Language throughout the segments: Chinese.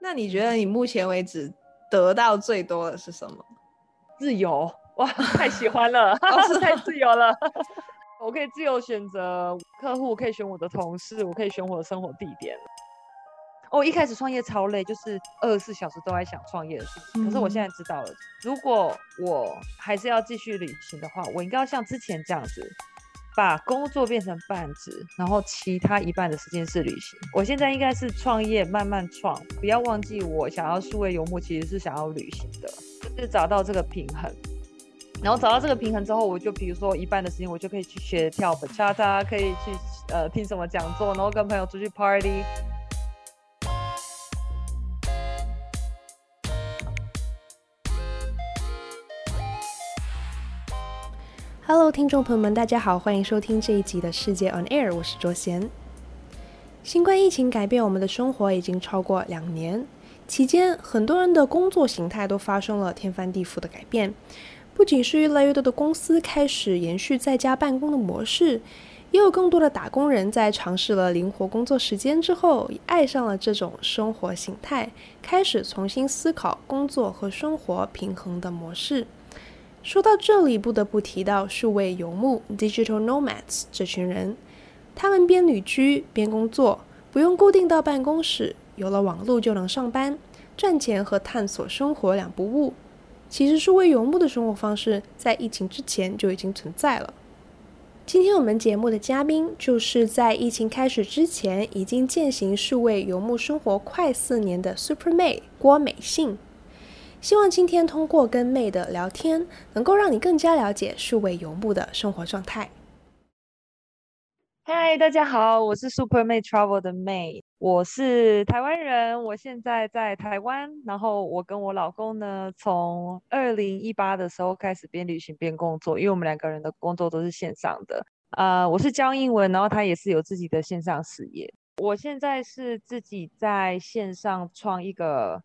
那你觉得你目前为止得到最多的是什么？自由哇，太喜欢了，太自由了。我可以自由选择客户，可以选我的同事，我可以选我的生活地点。哦，一开始创业超累，就是二十四小时都在想创业的事情。可是我现在知道了，如果我还是要继续旅行的话，我应该要像之前这样子，把工作变成半职，然后其他一半的时间是旅行。我现在应该是创业，慢慢创，不要忘记我想要数位游牧，其实是想要旅行的，就是找到这个平衡。然后找到这个平衡之后，我就比如说一半的时间，我就可以去学跳粉，其他可以去呃听什么讲座，然后跟朋友出去 party。Hello，听众朋友们，大家好，欢迎收听这一集的世界 On Air，我是卓贤。新冠疫情改变我们的生活已经超过两年，期间很多人的工作形态都发生了天翻地覆的改变。不仅是越来越多的公司开始延续在家办公的模式，也有更多的打工人在尝试了灵活工作时间之后，爱上了这种生活形态，开始重新思考工作和生活平衡的模式。说到这里，不得不提到数位游牧 （Digital Nomads） 这群人，他们边旅居边工作，不用固定到办公室，有了网络就能上班，赚钱和探索生活两不误。其实，数位游牧的生活方式在疫情之前就已经存在了。今天我们节目的嘉宾就是在疫情开始之前已经践行数位游牧生活快四年的 Super May 郭美信。希望今天通过跟妹的聊天，能够让你更加了解数位游牧的生活状态。嗨，大家好，我是 Super May Travel 的妹我是台湾人，我现在在台湾，然后我跟我老公呢，从二零一八的时候开始边旅行边工作，因为我们两个人的工作都是线上的。呃，我是教英文，然后他也是有自己的线上事业。我现在是自己在线上创一个。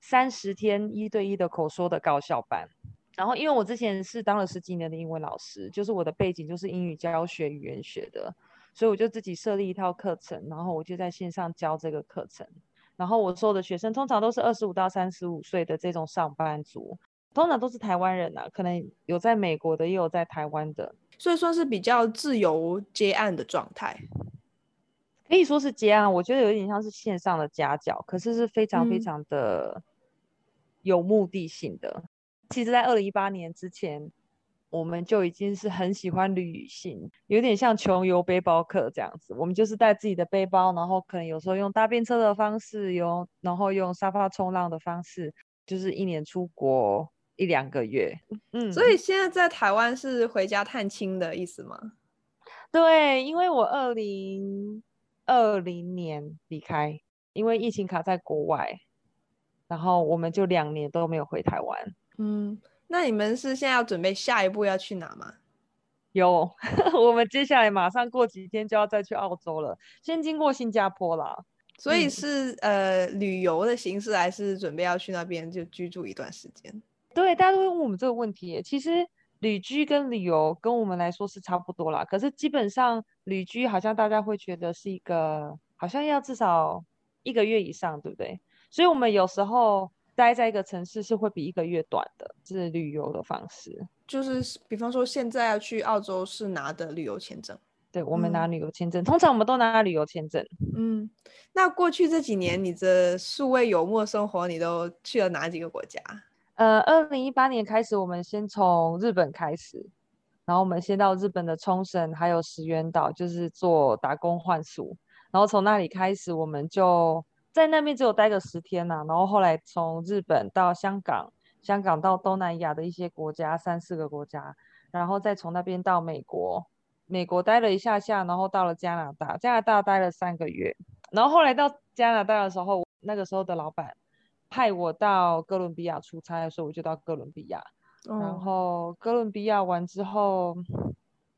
三十天一对一的口说的高效班，然后因为我之前是当了十几年的英文老师，就是我的背景就是英语教学、语言学的，所以我就自己设立一套课程，然后我就在线上教这个课程。然后我收的学生通常都是二十五到三十五岁的这种上班族，通常都是台湾人呐、啊，可能有在美国的，也有在台湾的，所以算是比较自由接案的状态。可以说是接案，我觉得有点像是线上的家教，可是是非常非常的有目的性的。嗯、其实，在二零一八年之前，我们就已经是很喜欢旅行，有点像穷游背包客这样子。我们就是带自己的背包，然后可能有时候用搭便车的方式，用然后用沙发冲浪的方式，就是一年出国一两个月。嗯，所以现在在台湾是回家探亲的意思吗？对，因为我二零。二零年离开，因为疫情卡在国外，然后我们就两年都没有回台湾。嗯，那你们是现在要准备下一步要去哪吗？有，我们接下来马上过几天就要再去澳洲了，先经过新加坡啦。所以是、嗯、呃旅游的形式，还是准备要去那边就居住一段时间？对，大家都会问我们这个问题。其实。旅居跟旅游跟我们来说是差不多啦，可是基本上旅居好像大家会觉得是一个，好像要至少一个月以上，对不对？所以我们有时候待在一个城市是会比一个月短的，是旅游的方式。就是比方说现在要去澳洲是拿的旅游签证，对，我们拿旅游签证，嗯，通常我们都拿旅游签证。嗯，那过去这几年你的数位游牧生活，你都去了哪几个国家？呃，二零一八年开始，我们先从日本开始，然后我们先到日本的冲绳还有石垣岛，就是做打工换宿，然后从那里开始，我们就在那边只有待个十天呐、啊，然后后来从日本到香港，香港到东南亚的一些国家，三四个国家，然后再从那边到美国，美国待了一下下，然后到了加拿大，加拿大待了三个月，然后后来到加拿大的时候，那个时候的老板。派我到哥伦比亚出差的时候，我就到哥伦比亚，哦，然后哥伦比亚完之后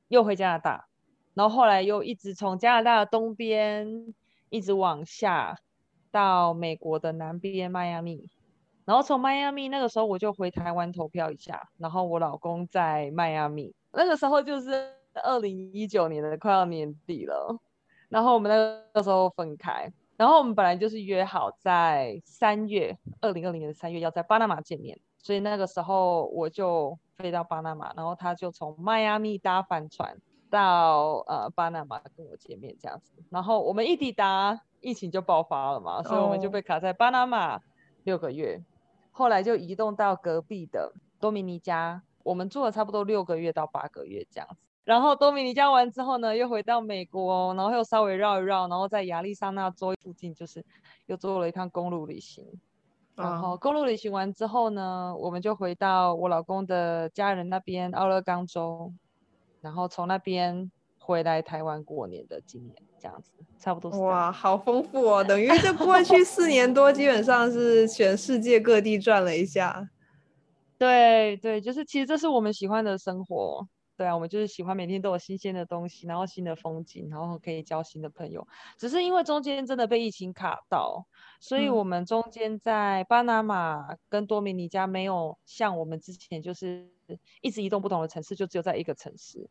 又回加拿大，然后后来又一直从加拿大的东边一直往下到美国的南边迈阿密，然后从迈阿密那个时候我就回台湾投票一下，然后我老公在迈阿密，那个时候就是二零一九年的快要年底了，然后我们那个时候分开。然后我们本来就是约好在三月，二零二零年的三月要在巴拿马见面，所以那个时候我就飞到巴拿马，然后他就从迈阿密搭帆船到呃巴拿马跟我见面这样子。然后我们一抵达，疫情就爆发了嘛，所以我们就被卡在巴拿马六个月，oh. 后来就移动到隔壁的多米尼加，我们住了差不多六个月到八个月这样子。然后多米尼加完之后呢，又回到美国，然后又稍微绕一绕，然后在亚利桑那州附近就是又做了一趟公路旅行。然后公路旅行完之后呢，我们就回到我老公的家人那边奥勒冈州，然后从那边回来台湾过年的经验这样子，差不多。哇，好丰富哦！等于这过去四年多，基本上是全世界各地转了一下。对对，就是其实这是我们喜欢的生活。对啊，我们就是喜欢每天都有新鲜的东西，然后新的风景，然后可以交新的朋友。只是因为中间真的被疫情卡到，所以我们中间在巴拿马跟多米尼加没有像我们之前就是一直移动不同的城市，就只有在一个城市。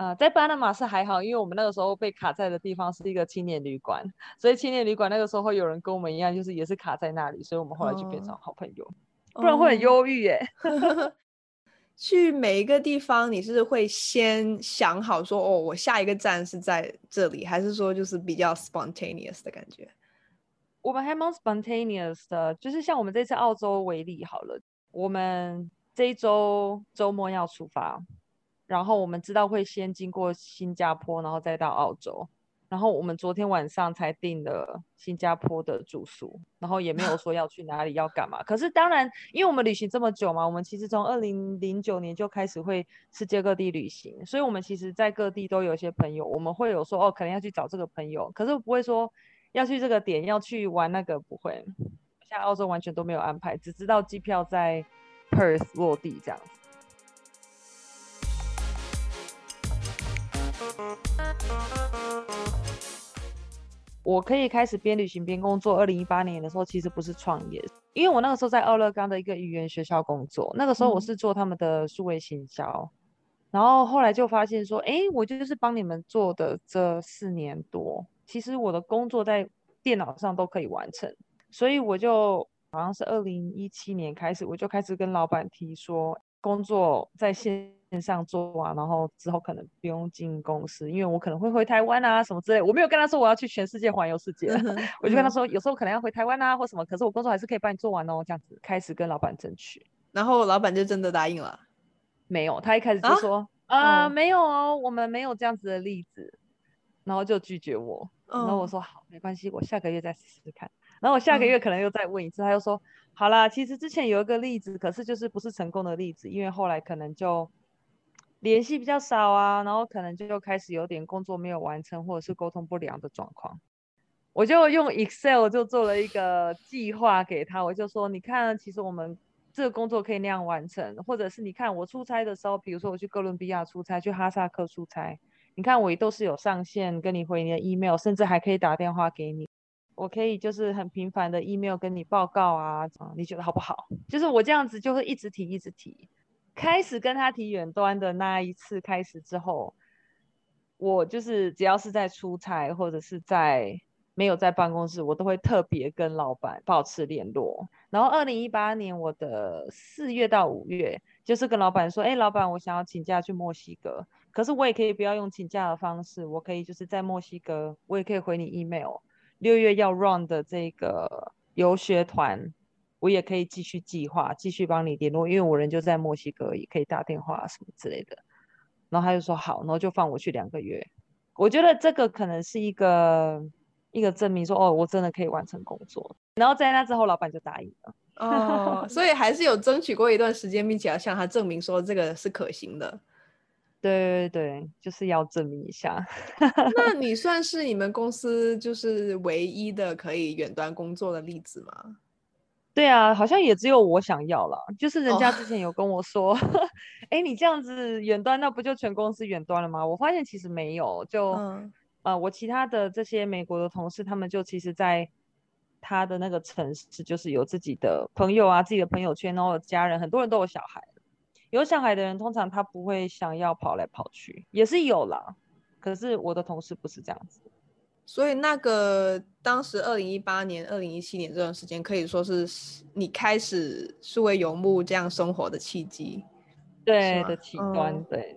啊、呃，在巴拿马是还好，因为我们那个时候被卡在的地方是一个青年旅馆，所以青年旅馆那个时候会有人跟我们一样，就是也是卡在那里，所以我们后来就变成好朋友，哦、不然会很忧郁耶。哦 去每一个地方，你是会先想好说，哦，我下一个站是在这里，还是说就是比较 spontaneous 的感觉？我们还蛮 spontaneous 的，就是像我们这次澳洲为例好了，我们这一周周末要出发，然后我们知道会先经过新加坡，然后再到澳洲。然后我们昨天晚上才订了新加坡的住宿，然后也没有说要去哪里要干嘛。可是当然，因为我们旅行这么久嘛，我们其实从二零零九年就开始会世界各地旅行，所以我们其实在各地都有一些朋友，我们会有说哦，可能要去找这个朋友，可是不会说要去这个点要去玩那个，不会。像澳洲完全都没有安排，只知道机票在 Perth 落地这样子。我可以开始边旅行边工作。二零一八年的时候，其实不是创业，因为我那个时候在奥勒冈的一个语言学校工作。那个时候我是做他们的数位行销，嗯、然后后来就发现说，哎，我就是帮你们做的这四年多，其实我的工作在电脑上都可以完成，所以我就好像是二零一七年开始，我就开始跟老板提说，工作在线。上做啊，然后之后可能不用进公司，因为我可能会回台湾啊什么之类。我没有跟他说我要去全世界环游世界，我就跟他说有时候可能要回台湾啊或什么，可是我工作还是可以帮你做完哦，这样子开始跟老板争取，然后老板就真的答应了。没有，他一开始就说啊，没有哦，我们没有这样子的例子，然后就拒绝我。然后我说好，没关系，我下个月再试试看。然后我下个月可能又再问一次，嗯、他又说好啦，其实之前有一个例子，可是就是不是成功的例子，因为后来可能就。联系比较少啊，然后可能就又开始有点工作没有完成，或者是沟通不良的状况。我就用 Excel 就做了一个计划给他，我就说，你看，其实我们这个工作可以那样完成，或者是你看我出差的时候，比如说我去哥伦比亚出差，去哈萨克出差，你看我也都是有上线跟你回你的 email，甚至还可以打电话给你，我可以就是很频繁的 email 跟你报告啊，你觉得好不好？就是我这样子就会一直提，一直提。开始跟他提远端的那一次开始之后，我就是只要是在出差或者是在没有在办公室，我都会特别跟老板保持联络。然后二零一八年我的四月到五月，就是跟老板说：“哎，老板，我想要请假去墨西哥，可是我也可以不要用请假的方式，我可以就是在墨西哥，我也可以回你 email。六月要 run 的这个游学团。”我也可以继续计划，继续帮你联络，因为我人就在墨西哥，也可以打电话什么之类的。然后他就说好，然后就放我去两个月。我觉得这个可能是一个一个证明说，说哦，我真的可以完成工作。然后在那之后，老板就答应了。哦，所以还是有争取过一段时间，并且要向他证明说这个是可行的。对对对，就是要证明一下。那 你算是你们公司就是唯一的可以远端工作的例子吗？对啊，好像也只有我想要了。就是人家之前有跟我说，哎、oh. 你这样子远端，那不就全公司远端了吗？我发现其实没有，就、嗯、呃，我其他的这些美国的同事，他们就其实在他的那个城市，就是有自己的朋友啊，自己的朋友圈，然后家人，很多人都有小孩。有小孩的人，通常他不会想要跑来跑去，也是有啦。可是我的同事不是这样子。所以那个当时二零一八年、二零一七年这段时间，可以说是你开始数位游牧这样生活的契机，对的起端，嗯、对。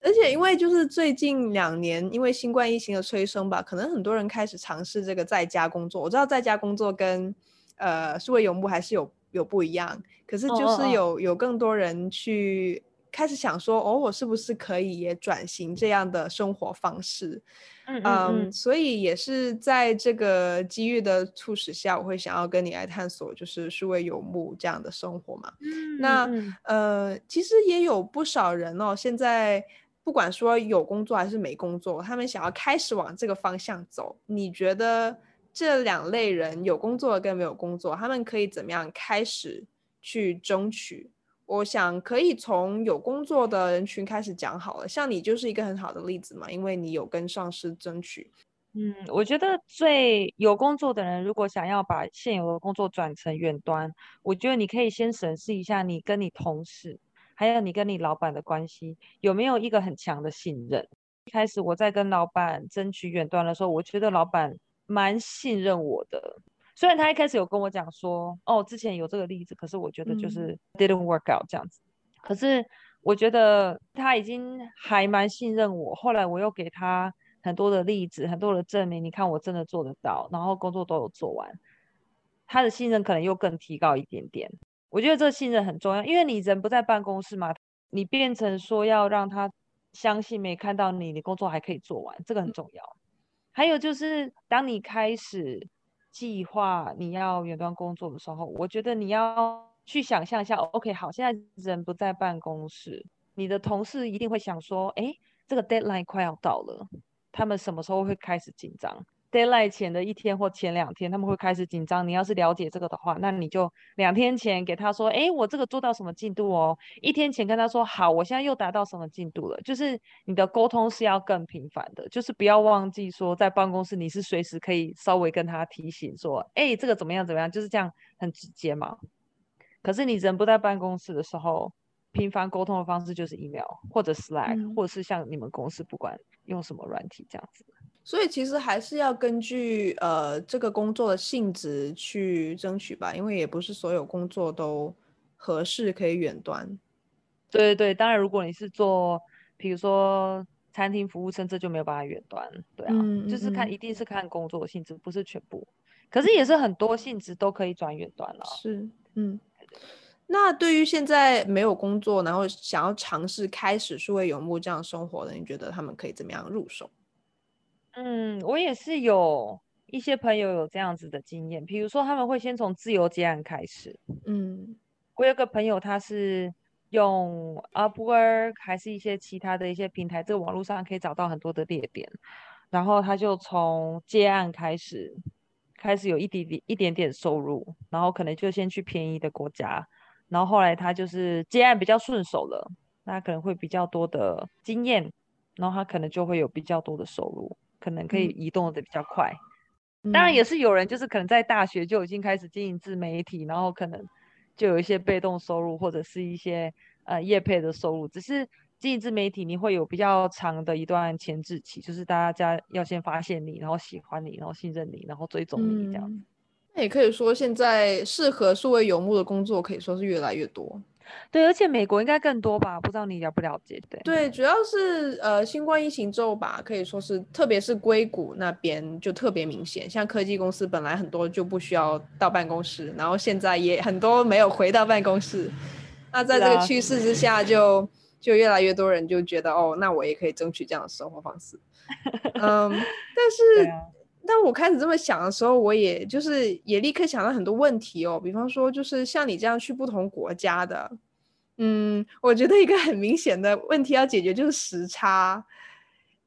而且因为就是最近两年，因为新冠疫情的催生吧，可能很多人开始尝试这个在家工作。我知道在家工作跟呃数位游牧还是有有不一样，可是就是有有更多人去开始想说，哦，我是不是可以也转型这样的生活方式？嗯，嗯，嗯，um, 所以也是在这个机遇的促使下，我会想要跟你来探索，就是数位游牧这样的生活嘛。嗯，那呃，其实也有不少人哦，现在不管说有工作还是没工作，他们想要开始往这个方向走。你觉得这两类人，有工作跟没有工作，他们可以怎么样开始去争取？我想可以从有工作的人群开始讲好了，像你就是一个很好的例子嘛，因为你有跟上司争取。嗯，我觉得最有工作的人，如果想要把现有的工作转成远端，我觉得你可以先审视一下你跟你同事，还有你跟你老板的关系有没有一个很强的信任。一开始我在跟老板争取远端的时候，我觉得老板蛮信任我的。虽然他一开始有跟我讲说，哦，之前有这个例子，可是我觉得就是 didn't work out 这样子。嗯。可是我觉得他已经还蛮信任我。后来我又给他很多的例子，很多的证明，你看我真的做得到，然后工作都有做完，他的信任可能又更提高一点点。我觉得这个信任很重要，因为你人不在办公室嘛，你变成说要让他相信没看到你，你工作还可以做完，这个很重要。还有就是当你开始。计划你要远端工作的时候，我觉得你要去想象一下。OK，好，现在人不在办公室，你的同事一定会想说：“哎，这个 deadline 快要到了，他们什么时候会开始紧张？” Deadline 前的一天或前两天，他们会开始紧张。你要是了解这个的话，那你就两天前给他说：“哎，我这个做到什么进度哦？”一天前跟他说：“好，我现在又达到什么进度了？”就是你的沟通是要更频繁的，就是不要忘记说，在办公室你是随时可以稍微跟他提醒说：“哎，这个怎么样怎么样？”就是这样很直接嘛。可是你人不在办公室的时候，频繁沟通的方式就是 email 或者 Slack，嗯，或者是像你们公司不管用什么软体这样子。所以其实还是要根据呃这个工作的性质去争取吧，因为也不是所有工作都合适可以远端。对对对，当然如果你是做，比如说餐厅服务生，这就没有办法远端。对啊，嗯、就是看一定是看工作的性质，不是全部。可是也是很多性质都可以转远端了。是，嗯。那对于现在没有工作，然后想要尝试开始数位游牧这样生活的，你觉得他们可以怎么样入手？嗯，我也是有一些朋友有这样子的经验，比如说他们会先从自由接案开始。嗯，我有个朋友，他是用 Upwork 还是一些其他的一些平台，这个网络上可以找到很多的列点，然后他就从接案开始，开始有一点点一点点收入，然后可能就先去便宜的国家，然后后来他就是接案比较顺手了，那可能会比较多的经验，然后他可能就会有比较多的收入。可能可以移动的比较快，嗯，当然也是有人就是可能在大学就已经开始经营自媒体，然后可能就有一些被动收入或者是一些呃业配的收入。只是经营自媒体，你会有比较长的一段前置期，就是大家要先发现你，然后喜欢你，然后信任你，然后追踪你这样子。嗯，那也可以说，现在适合数位游牧的工作可以说是越来越多。对，而且美国应该更多吧？不知道你了不了解？对对，主要是呃，新冠疫情之后吧，可以说是，特别是硅谷那边就特别明显。像科技公司本来很多就不需要到办公室，然后现在也很多没有回到办公室。那在这个趋势之下就，就就越来越多人就觉得，哦，那我也可以争取这样的生活方式。嗯，但 是当我开始这么想的时候，我也就是也立刻想到很多问题哦，比方说就是像你这样去不同国家的，嗯，我觉得一个很明显的问题要解决就是时差。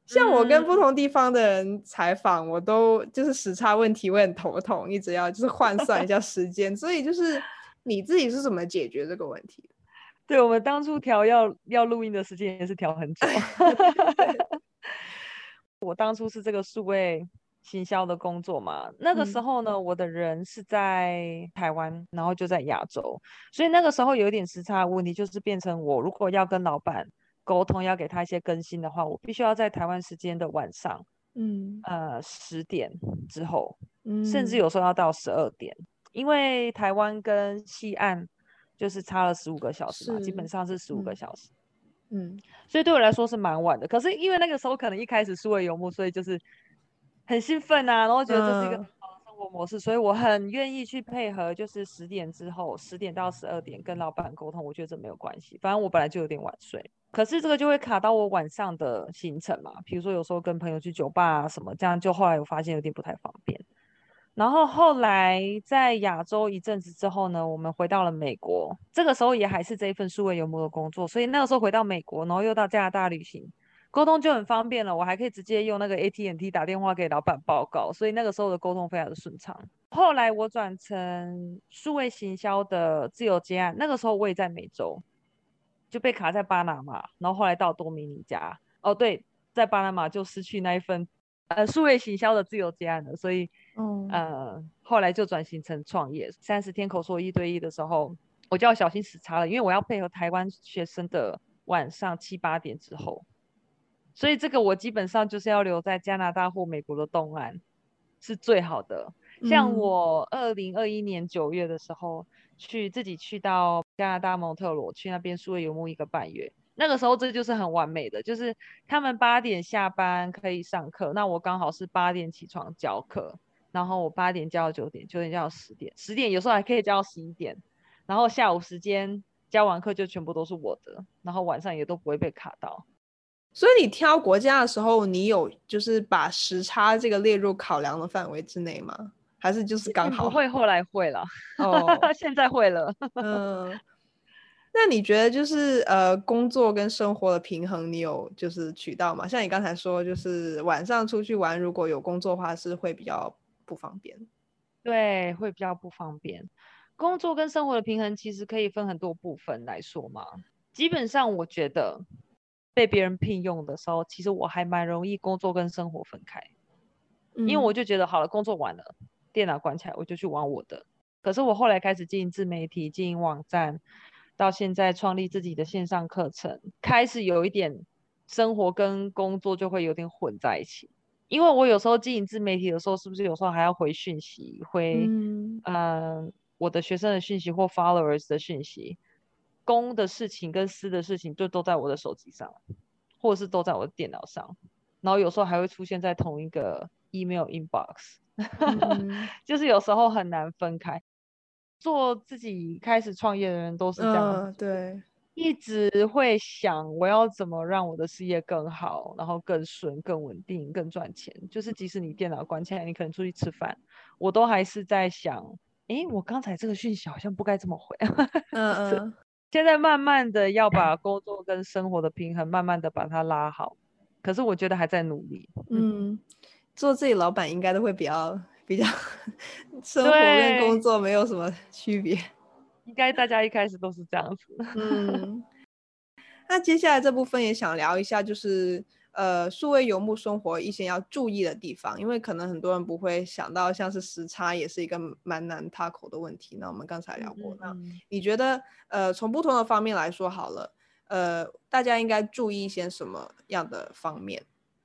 像我跟不同地方的人采访，嗯、我都就是时差问题我很头痛，一直要就是换算一下时间。所以就是你自己是怎么解决这个问题？对，我们当初调要要录音的时间也是调很久。我当初是这个数位。行销的工作嘛，那个时候呢，嗯、我的人是在台湾，然后就在亚洲，所以那个时候有一点时差的问题，就是变成我如果要跟老板沟通，要给他一些更新的话，我必须要在台湾时间的晚上，嗯，呃，十点之后，嗯，甚至有时候要到十二点，因为台湾跟西岸就是差了十五个小时嘛，基本上是十五个小时。嗯，所以对我来说是蛮晚的。可是因为那个时候可能一开始数位游牧，所以就是很兴奋啊，然后觉得这是一个很好的生活模式，嗯、所以我很愿意去配合，就是十点之后，十点到十二点跟老板沟通，我觉得这没有关系。反正我本来就有点晚睡，可是这个就会卡到我晚上的行程嘛。比如说有时候跟朋友去酒吧啊什么，这样就后来我发现有点不太方便。然后后来在亚洲一阵子之后呢，我们回到了美国。这个时候也还是这一份数位游牧的工作，所以那个时候回到美国，然后又到加拿大旅行，沟通就很方便了。我还可以直接用那个 AT&T 打电话给老板报告，所以那个时候的沟通非常的顺畅。后来我转成数位行销的自由接案，那个时候我也在美洲，就被卡在巴拿马，然后后来到多米尼加。哦，对，在巴拿马就失去那一份。呃，数位行销的自由接案了，所以，嗯、呃，后来就转型成创业。三十天口说一对一的时候，我就要小心时差了，因为我要配合台湾学生的晚上七八点之后，所以这个我基本上就是要留在加拿大或美国的东岸是最好的。像我二零二一年九月的时候，去自己去到加拿大蒙特罗，去那边数位游牧一个半月。那个时候这就是很完美的，就是他们八点下班可以上课，那我刚好是八点起床教课，然后我八点教到九点，九点教到十点，十点有时候还可以教到十一点，然后下午时间教完课就全部都是我的，然后晚上也都不会被卡到。所以你挑国家的时候，你有就是把时差这个列入考量的范围之内吗？还是就是刚好？不会，后来会了，哦，现在会了，嗯。那你觉得就是呃工作跟生活的平衡，你有就是取到吗？像你刚才说，就是晚上出去玩，如果有工作的话，是会比较不方便。对，会比较不方便。工作跟生活的平衡其实可以分很多部分来说嘛。基本上我觉得被别人聘用的时候，其实我还蛮容易工作跟生活分开，嗯、因为我就觉得好了，工作完了，电脑关起来，我就去玩我的。可是我后来开始经营自媒体，经营网站。到现在创立自己的线上课程，开始有一点生活跟工作就会有点混在一起。因为我有时候经营自媒体的时候，是不是有时候还要回讯息，回嗯、呃、我的学生的讯息或 followers 的讯息，公的事情跟私的事情就都在我的手机上，或者是都在我的电脑上，然后有时候还会出现在同一个 email inbox，、嗯、就是有时候很难分开。做自己开始创业的人都是这样，嗯，对，一直会想我要怎么让我的事业更好，然后更顺、更稳定、更赚钱。就是即使你电脑关起来，你可能出去吃饭，我都还是在想，哎，我刚才这个讯息好像不该这么回。嗯 嗯。现在慢慢的要把工作跟生活的平衡慢慢的把它拉好，可是我觉得还在努力。嗯，嗯，做自己老板应该都会比较。比较 生活跟工作没有什么区别，应该大家一开始都是这样子。嗯，那接下来这部分也想聊一下，就是呃，数位游牧生活一些要注意的地方，因为可能很多人不会想到，像是时差也是一个蛮难 tackle 的问题。那我们刚才聊过，嗯、那你觉得呃，从不同的方面来说好了，呃，大家应该注意一些什么样的方面？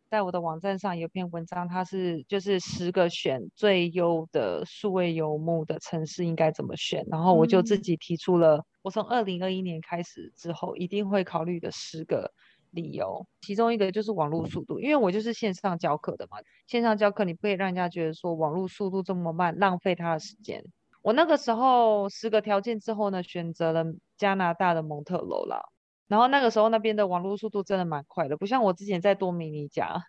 在我的网站上有篇文章，它是就是十个选最优的数位游牧的城市应该怎么选，然后我就自己提出了我从二零二一年开始之后一定会考虑的十个理由，其中一个就是网络速度，因为我就是线上教课的嘛，线上教课你不可以让人家觉得说网络速度这么慢，浪费他的时间。我那个时候十个条件之后呢，选择了加拿大的蒙特娄啦。然后那个时候那边的网络速度真的蛮快的，不像我之前在多米尼加，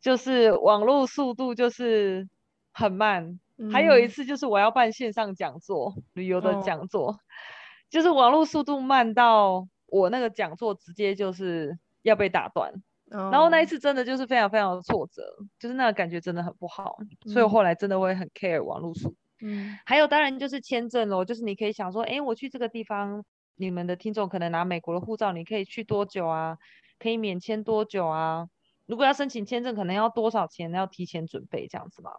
就是网络速度就是很慢。嗯。还有一次就是我要办线上讲座，旅游的讲座，哦，就是网络速度慢到我那个讲座直接就是要被打断。哦。然后那一次真的就是非常非常的挫折，就是那个感觉真的很不好，嗯。所以我后来真的会很 care 网络速度。嗯。还有当然就是签证咯，就是你可以想说，哎，我去这个地方。你们的听众可能拿美国的护照，你可以去多久啊？可以免签多久啊？如果要申请签证，可能要多少钱？要提前准备这样子嘛。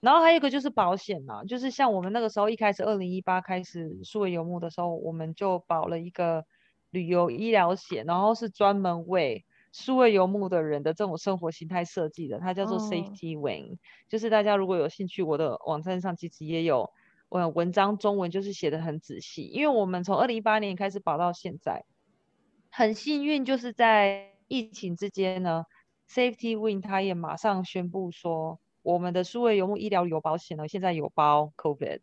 然后还有一个就是保险嘛，就是像我们那个时候一开始二零一八开始数位游牧的时候，我们就保了一个旅游医疗险，然后是专门为数位游牧的人的这种生活形态设计的，它叫做 Safety Wing，、哦、就是大家如果有兴趣，我的网站上其实也有呃文章，中文就是写的很仔细。因为我们从二零一八年开始保到现在，很幸运就是在疫情之间呢，Safety Wing 它也马上宣布说，我们的数位游牧医疗有保险呢，现在有包 COVID，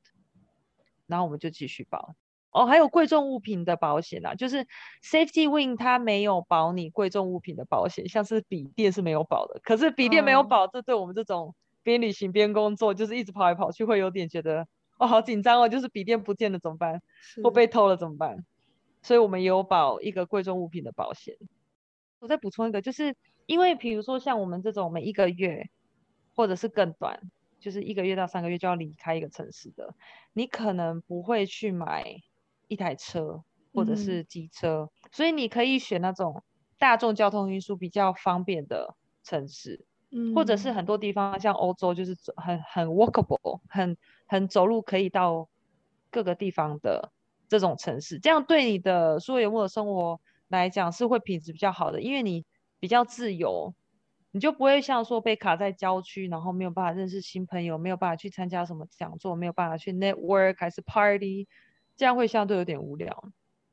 然后我们就继续保。哦，还有贵重物品的保险啊，就是 Safety Wing 它没有保你贵重物品的保险，像是笔电是没有保的。可是笔电没有保，这、oh. 对我们这种边旅行边工作，就是一直跑来跑去，会有点觉得哦，好紧张哦，就是笔电不见了怎么办？或被偷了怎么办？所以我们也有保一个贵重物品的保险。我再补充一个，就是因为比如说像我们这种每一个月或者是更短，就是一个月到三个月就要离开一个城市的，你可能不会去买。一台车或者是机车，嗯，所以你可以选那种大众交通运输比较方便的城市，嗯，或者是很多地方像欧洲就是很很 walkable，很很走路可以到各个地方的这种城市，这样对你的数位游牧的生活来讲是会品质比较好的，因为你比较自由，你就不会像说被卡在郊区，然后没有办法认识新朋友，没有办法去参加什么讲座，没有办法去 network 还是 party。这样会相对有点无聊，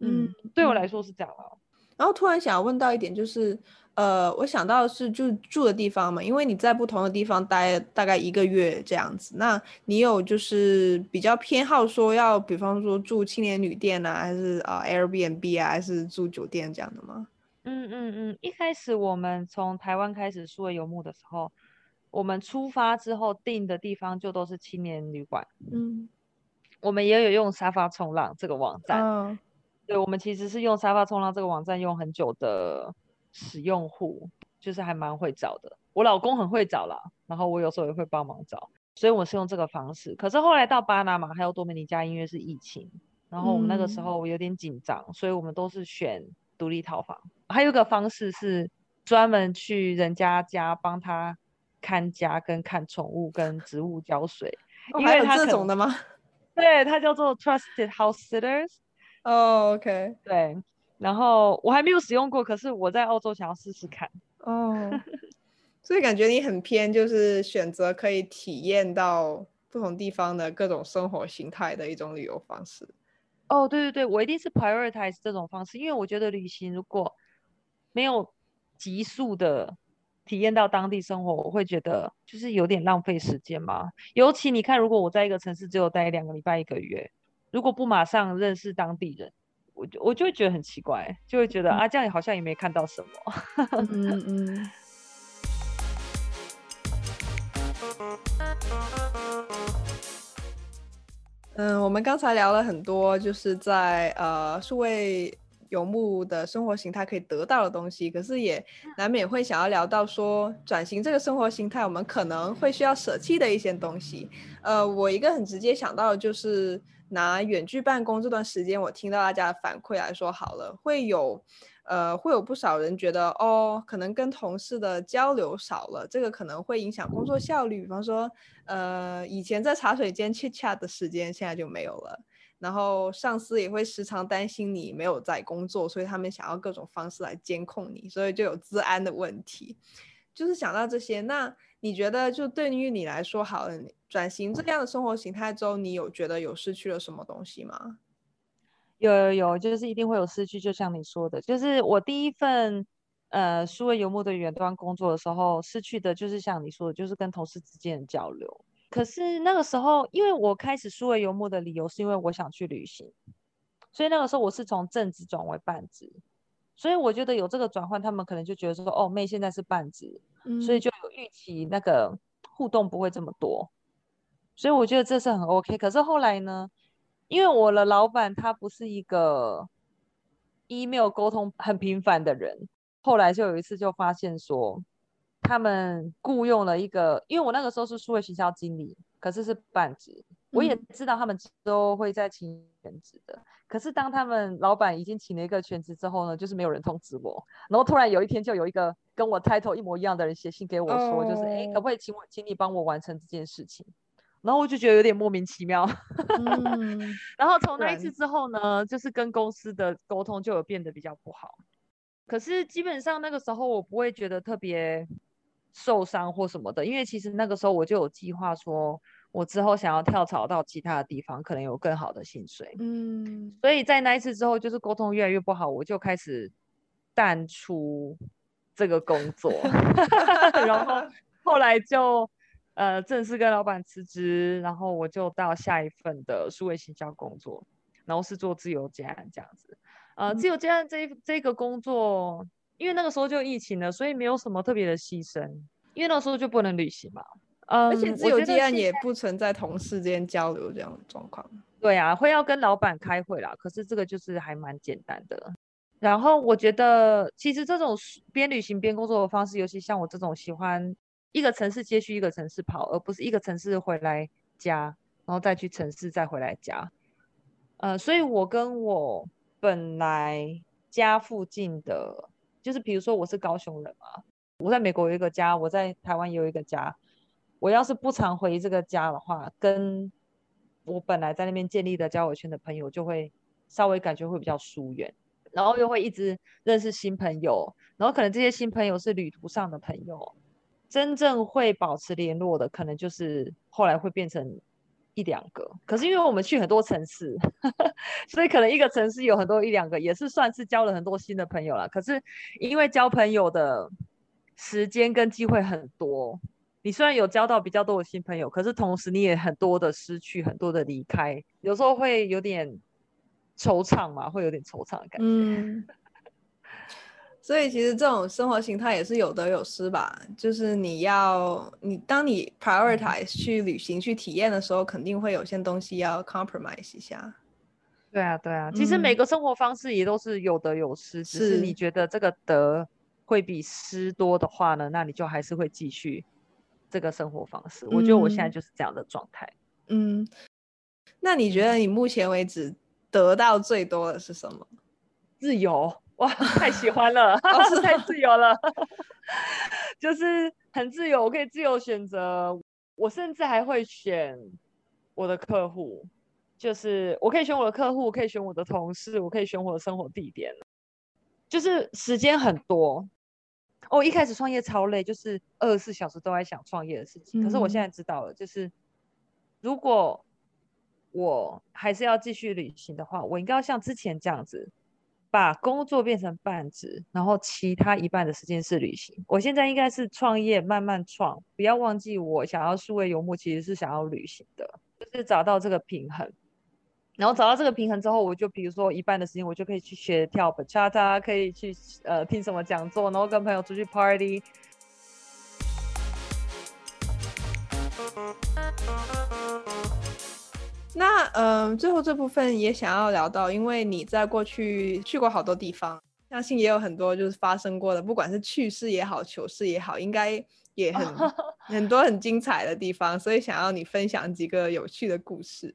嗯，对我来说是这样啊。然后突然想要问到一点，就是，呃，我想到的是就住的地方嘛，因为你在不同的地方待大概一个月这样子，那你有就是比较偏好说要，比方说住青年旅店啊，还是啊 Airbnb 啊，还是住酒店这样的吗？嗯嗯嗯，一开始我们从台湾开始数位游牧的时候，我们出发之后订的地方就都是青年旅馆，嗯。我们也有用沙发冲浪这个网站，uh, 对，我们其实是用沙发冲浪这个网站用很久的使用户，就是还蛮会找的。我老公很会找啦，然后我有时候也会帮忙找，所以我是用这个方式。可是后来到巴拿马还有多米尼加，因为是疫情，然后我们那个时候有点紧张，嗯，所以我们都是选独立套房。还有一个方式是专门去人家家帮他看家、跟看宠物、跟植物浇水，因为他这种的吗？对，它叫做 Trusted House Sitters。哦，OK。对，然后我还没有使用过，可是我在澳洲想要试试看。哦，所以感觉你很偏，就是选择可以体验到不同地方的各种生活形态的一种旅游方式。哦，对对对，我一定是 prioritize 这种方式，因为我觉得旅行如果没有急速的。体验到当地生活，我会觉得就是有点浪费时间嘛。尤其你看，如果我在一个城市只有待两个礼拜、一个月，如果不马上认识当地人，我就我就会觉得很奇怪，就会觉得、嗯、啊，这样好像也没看到什么。嗯嗯。嗯，我们刚才聊了很多，就是在呃数位。游牧的生活形态可以得到的东西，可是也难免会想要聊到说转型这个生活形态，我们可能会需要舍弃的一些东西。呃，我一个很直接想到的就是拿远距办公这段时间，我听到大家的反馈来说好了，会有呃会有不少人觉得哦，可能跟同事的交流少了，这个可能会影响工作效率。比方说，呃，以前在茶水间 chit chat 的时间，现在就没有了。然后上司也会时常担心你没有在工作，所以他们想要各种方式来监控你，所以就有治安的问题。就是想到这些，那你觉得就对于你来说，好了，转型这样的生活形态之后，你有觉得有失去了什么东西吗？有有有，就是一定会有失去。就像你说的，就是我第一份呃数位游牧的远端工作的时候，失去的就是像你说的，就是跟同事之间的交流。可是那个时候，因为我开始数位游牧的理由是因为我想去旅行，所以那个时候我是从正职转为半职，所以我觉得有这个转换，他们可能就觉得说，哦，妹现在是半职，所以就有预期那个互动不会这么多，所以我觉得这是很 OK。可是后来呢，因为我的老板他不是一个 email 沟通很频繁的人，后来就有一次就发现说。他们雇佣了一个，因为我那个时候是数位行销经理，可是是半职。我也知道他们都会在请全职的，可是当他们老板已经请了一个全职之后呢，就是没有人通知我。然后突然有一天，就有一个跟我 title 一模一样的人写信给我说，oh. 就是哎，可不可以请我，请你帮我完成这件事情？然后我就觉得有点莫名其妙。嗯、然后从那一次之后呢，就是跟公司的沟通就有变得比较不好。可是基本上那个时候我不会觉得特别受伤或什么的，因为其实那个时候我就有计划说，我之后想要跳槽到其他的地方，可能有更好的薪水。嗯，所以在那一次之后，就是沟通越来越不好，我就开始淡出这个工作，然后 后来就呃正式跟老板辞职，然后我就到下一份的数位行销工作，然后是做自由接案这样子。呃，自由接案这这个工作，因为那个时候就疫情了，所以没有什么特别的牺牲，因为那个时候就不能旅行嘛。嗯，而且自由接案也不存在同事之间交流这样的状况。对啊，会要跟老板开会啦，可是这个就是还蛮简单的。然后我觉得，其实这种边旅行边工作的方式，尤其像我这种喜欢一个城市接续一个城市跑，而不是一个城市回来家，然后再去城市再回来家。呃，所以我跟我。本来家附近的，就是比如说我是高雄人嘛，我在美国有一个家，我在台湾有一个家。我要是不常回这个家的话，跟我本来在那边建立的交友圈的朋友就会稍微感觉会比较疏远，然后又会一直认识新朋友，然后可能这些新朋友是旅途上的朋友，真正会保持联络的，可能就是后来会变成。一两个，可是因为我们去很多城市，所以可能一个城市有很多一两个，也是算是交了很多新的朋友了。可是因为交朋友的时间跟机会很多，你虽然有交到比较多的新朋友，可是同时你也很多的失去，很多的离开，有时候会有点惆怅嘛，会有点惆怅的感觉。所以其实这种生活形态也是有得有失吧，就是你要你当你 prioritize 去旅行去体验的时候，肯定会有些东西要 compromise 一下。对啊，对啊，其实每个生活方式也都是有得有失，嗯、只是你觉得这个得会比失多的话呢，那你就还是会继续这个生活方式。嗯、我觉得我现在就是这样的状态。嗯，那你觉得你目前为止得到最多的是什么？自由。哇，太喜欢了，太自由了，就是很自由，我可以自由选择。我甚至还会选我的客户，就是我可以选我的客户，我可以选我的同事，我可以选我的生活地点，就是时间很多。哦，一开始创业超累，就是二十四小时都在想创业的事情。嗯。可是我现在知道了，就是如果我还是要继续旅行的话，我应该要像之前这样子。把工作变成半职，然后其他一半的时间是旅行。我现在应该是创业，慢慢创，不要忘记我想要数位游牧，其实是想要旅行的，就是找到这个平衡。然后找到这个平衡之后，我就比如说一半的时间，我就可以去学跳芭莎可以去呃听什么讲座，然后跟朋友出去 party。那嗯，最后这部分也想要聊到，因为你在过去去过好多地方，相信也有很多就是发生过的，不管是趣事也好，糗事也好，应该也很 很多很精彩的地方，所以想要你分享几个有趣的故事。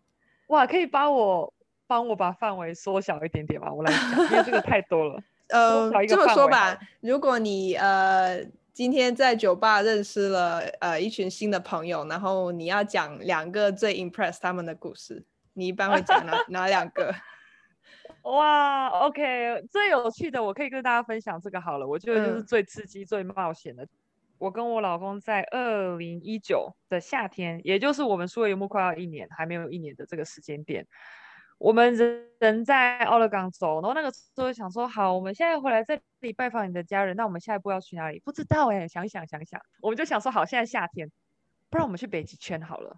哇，可以帮我帮我把范围缩小一点点吗？我来讲，因为这个太多了。呃，这么说吧，如果你呃。今天在酒吧认识了呃一群新的朋友，然后你要讲两个最 impress 他们的故事，你一般会讲哪 哪两个？哇，OK，最有趣的我可以跟大家分享这个好了，我觉得就是最刺激、嗯、最冒险的。我跟我老公在二零一九的夏天，也就是我们数位游牧快要一年，还没有一年的这个时间点。我们人人在奥勒冈州，然后那个时候想说，好，我们现在回来这里拜访你的家人，那我们下一步要去哪里？不知道哎，想一想，想一想，我们就想说，好，现在夏天，不然我们去北极圈好了。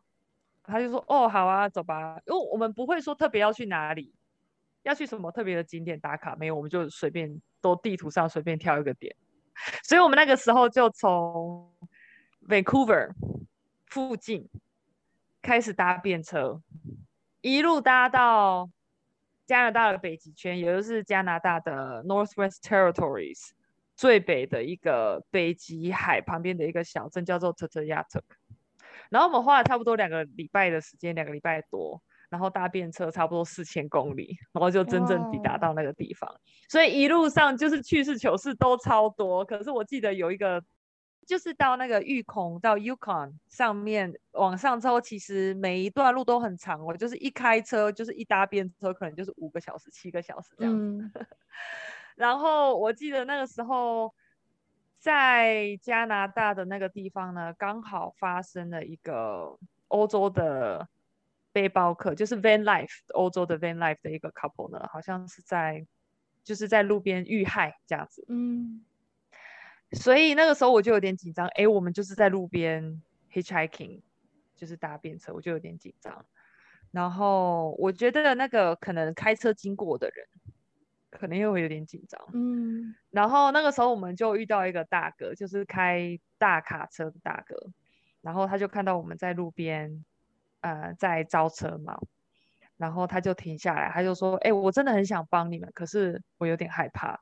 他就说，哦，好啊，走吧。因为我们不会说特别要去哪里，要去什么特别的景点打卡，没有，我们就随便都地图上随便挑一个点。所以我们那个时候就从 Vancouver 附近开始搭便车。一路搭到加拿大的北极圈，也就是加拿大的 Northwest Territories 最北的一个北极海旁边的一个小镇，叫做 Tuttoyaktuk。然后我们花了差不多两个礼拜的时间，两个礼拜多，然后搭便车差不多四千公里，然后就真正抵达到那个地方。所以一路上就是去事糗事都超多。可是我记得有一个。就是到那个玉孔到 Yukon 上面往上之后，其实每一段路都很长。我就是一开车，就是一搭便车，可能就是五个小时、七个小时这样。嗯、然后我记得那个时候在加拿大的那个地方呢，刚好发生了一个欧洲的背包客，就是 Van Life 欧洲的 Van Life 的一个 couple 呢，好像是在就是在路边遇害这样子。嗯，所以那个时候我就有点紧张，哎，我们就是在路边 hitchhiking，就是搭便车，我就有点紧张。然后我觉得那个可能开车经过的人，可能又会有点紧张。嗯，然后那个时候我们就遇到一个大哥，就是开大卡车的大哥，然后他就看到我们在路边，呃，在招车嘛，然后他就停下来，他就说：“哎，我真的很想帮你们，可是我有点害怕。”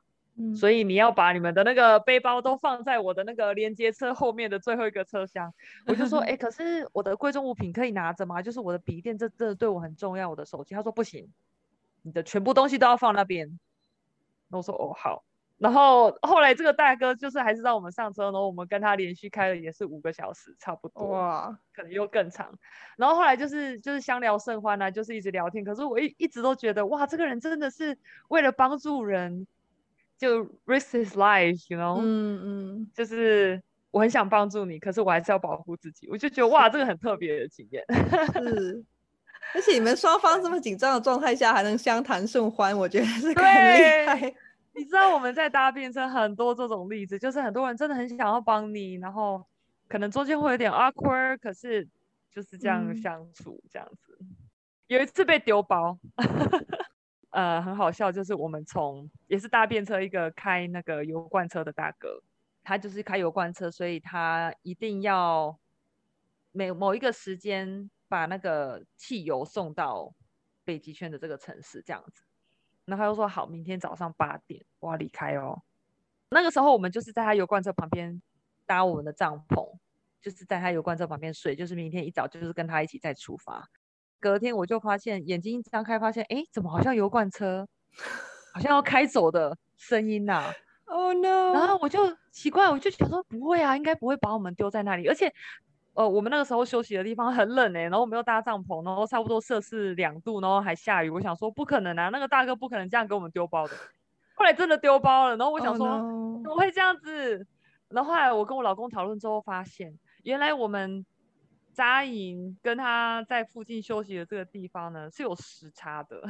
所以你要把你们的那个背包都放在我的那个连接车后面的最后一个车厢。我就说，哎、欸，可是我的贵重物品可以拿着吗？就是我的笔电，这这对我很重要，我的手机。他说不行，你的全部东西都要放那边。我说哦好。然后后来这个大哥就是还是让我们上车，然后我们跟他连续开了也是五个小时，差不多。哇，可能又更长。然后后来就是就是相聊甚欢啊，就是一直聊天。可是我一一直都觉得哇，这个人真的是为了帮助人。就 risk his life，you know，嗯嗯，就是我很想帮助你，可是我还是要保护自己。我就觉得哇，这个很特别的经验。是，而且你们双方这么紧张的状态下还能相谈甚欢，我觉得是很厉害。你知道我们在搭便车很多这种例子，就是很多人真的很想要帮你，然后可能中间会有点 awkward，可是就是这样相处这样子。嗯、有一次被丢包。呃，很好笑，就是我们从也是搭便车，一个开那个油罐车的大哥，他就是开油罐车，所以他一定要每某一个时间把那个汽油送到北极圈的这个城市，这样子。那他就说好，明天早上八点我要离开哦。那个时候我们就是在他油罐车旁边搭我们的帐篷，就是在他油罐车旁边睡，就是明天一早就是跟他一起再出发。隔天我就发现眼睛一张开，发现哎，怎么好像油罐车好像要开走的声音呐、啊？Oh no！然后我就奇怪，我就想说不会啊，应该不会把我们丢在那里。而且，呃，我们那个时候休息的地方很冷哎，然后我们又搭帐篷，然后差不多摄氏两度，然后还下雨。我想说不可能啊，那个大哥不可能这样给我们丢包的。后来真的丢包了，然后我想说、oh no. 怎么会这样子？然后后来我跟我老公讨论之后发现，原来我们。扎营跟他在附近休息的这个地方呢，是有时差的，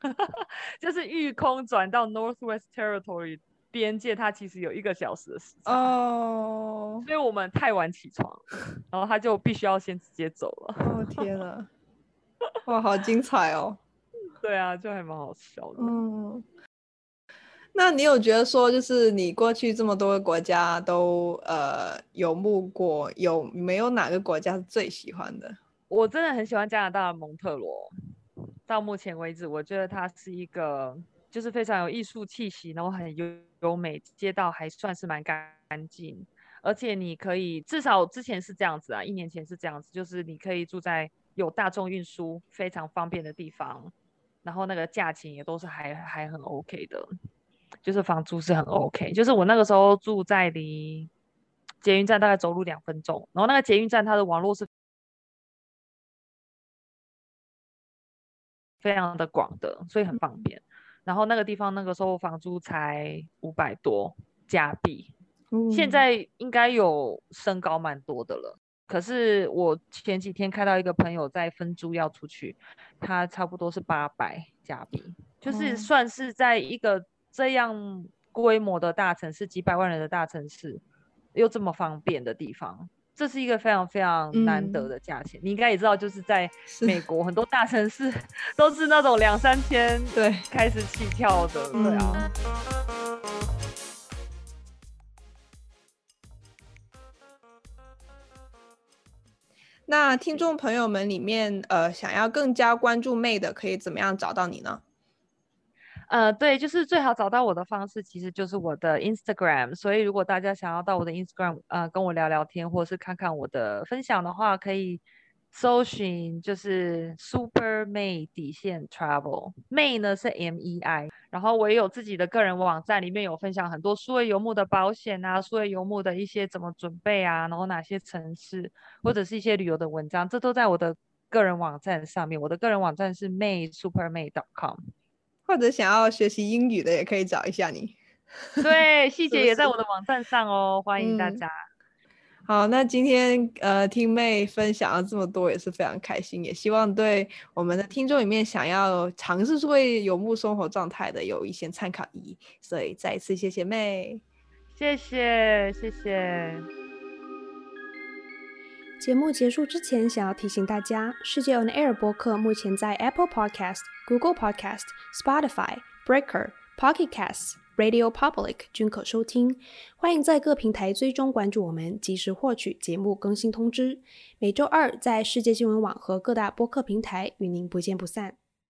就是御空转到 Northwest Territory 边界，它其实有一个小时的时差哦，oh. 所以我们太晚起床，然后他就必须要先直接走了。哦、oh, 天哪，哇，好精彩哦！对啊，就还蛮好笑的。嗯。那你有觉得说，就是你过去这么多个国家都呃游牧过，有没有哪个国家是最喜欢的？我真的很喜欢加拿大的蒙特罗。到目前为止，我觉得它是一个就是非常有艺术气息，然后很优优美，街道还算是蛮干净，而且你可以至少之前是这样子啊，一年前是这样子，就是你可以住在有大众运输非常方便的地方，然后那个价钱也都是还还很 OK 的。就是房租是很 OK，就是我那个时候住在离捷运站大概走路两分钟，然后那个捷运站它的网络是非常的广的，所以很方便。然后那个地方那个时候房租才五百多加币，现在应该有升高蛮多的了。可是我前几天看到一个朋友在分租要出去，他差不多是八百加币，就是算是在一个。这样规模的大城市，几百万人的大城市，又这么方便的地方，这是一个非常非常难得的价钱。嗯、你应该也知道，就是在美国很多大城市都是那种两三千 对开始起跳的，对，对啊。嗯、那听众朋友们里面，呃，想要更加关注 May 的，可以怎么样找到你呢？呃，对，就是最好找到我的方式，其实就是我的 Instagram。所以如果大家想要到我的 Instagram，呃，跟我聊聊天，或是看看我的分享的话，可以搜寻就是 Super May 底线 Travel，May 呢是 M E I。然后我也有自己的个人网站，里面有分享很多数位游牧的保险啊，数位游牧的一些怎么准备啊，然后哪些城市或者是一些旅游的文章，这都在我的个人网站上面。我的个人网站是 May Super May dot com。或者想要学习英语的也可以找一下你。对，细节也在我的网站上哦，欢迎大家。嗯好，那今天呃听妹分享了这么多，也是非常开心，也希望对我们的听众里面想要尝试数位游牧生活状态的有一些参考意义。所以再一次谢谢妹，谢谢谢谢。节目结束之前，想要提醒大家，世界 On Air 播客目前在 Apple Podcast、Google Podcast、Spotify、Breaker、Pocket Casts。Radio Public 均可收听，欢迎在各平台追踪关注我们，及时获取节目更新通知。每周二在世界新闻网和各大播客平台与您不见不散。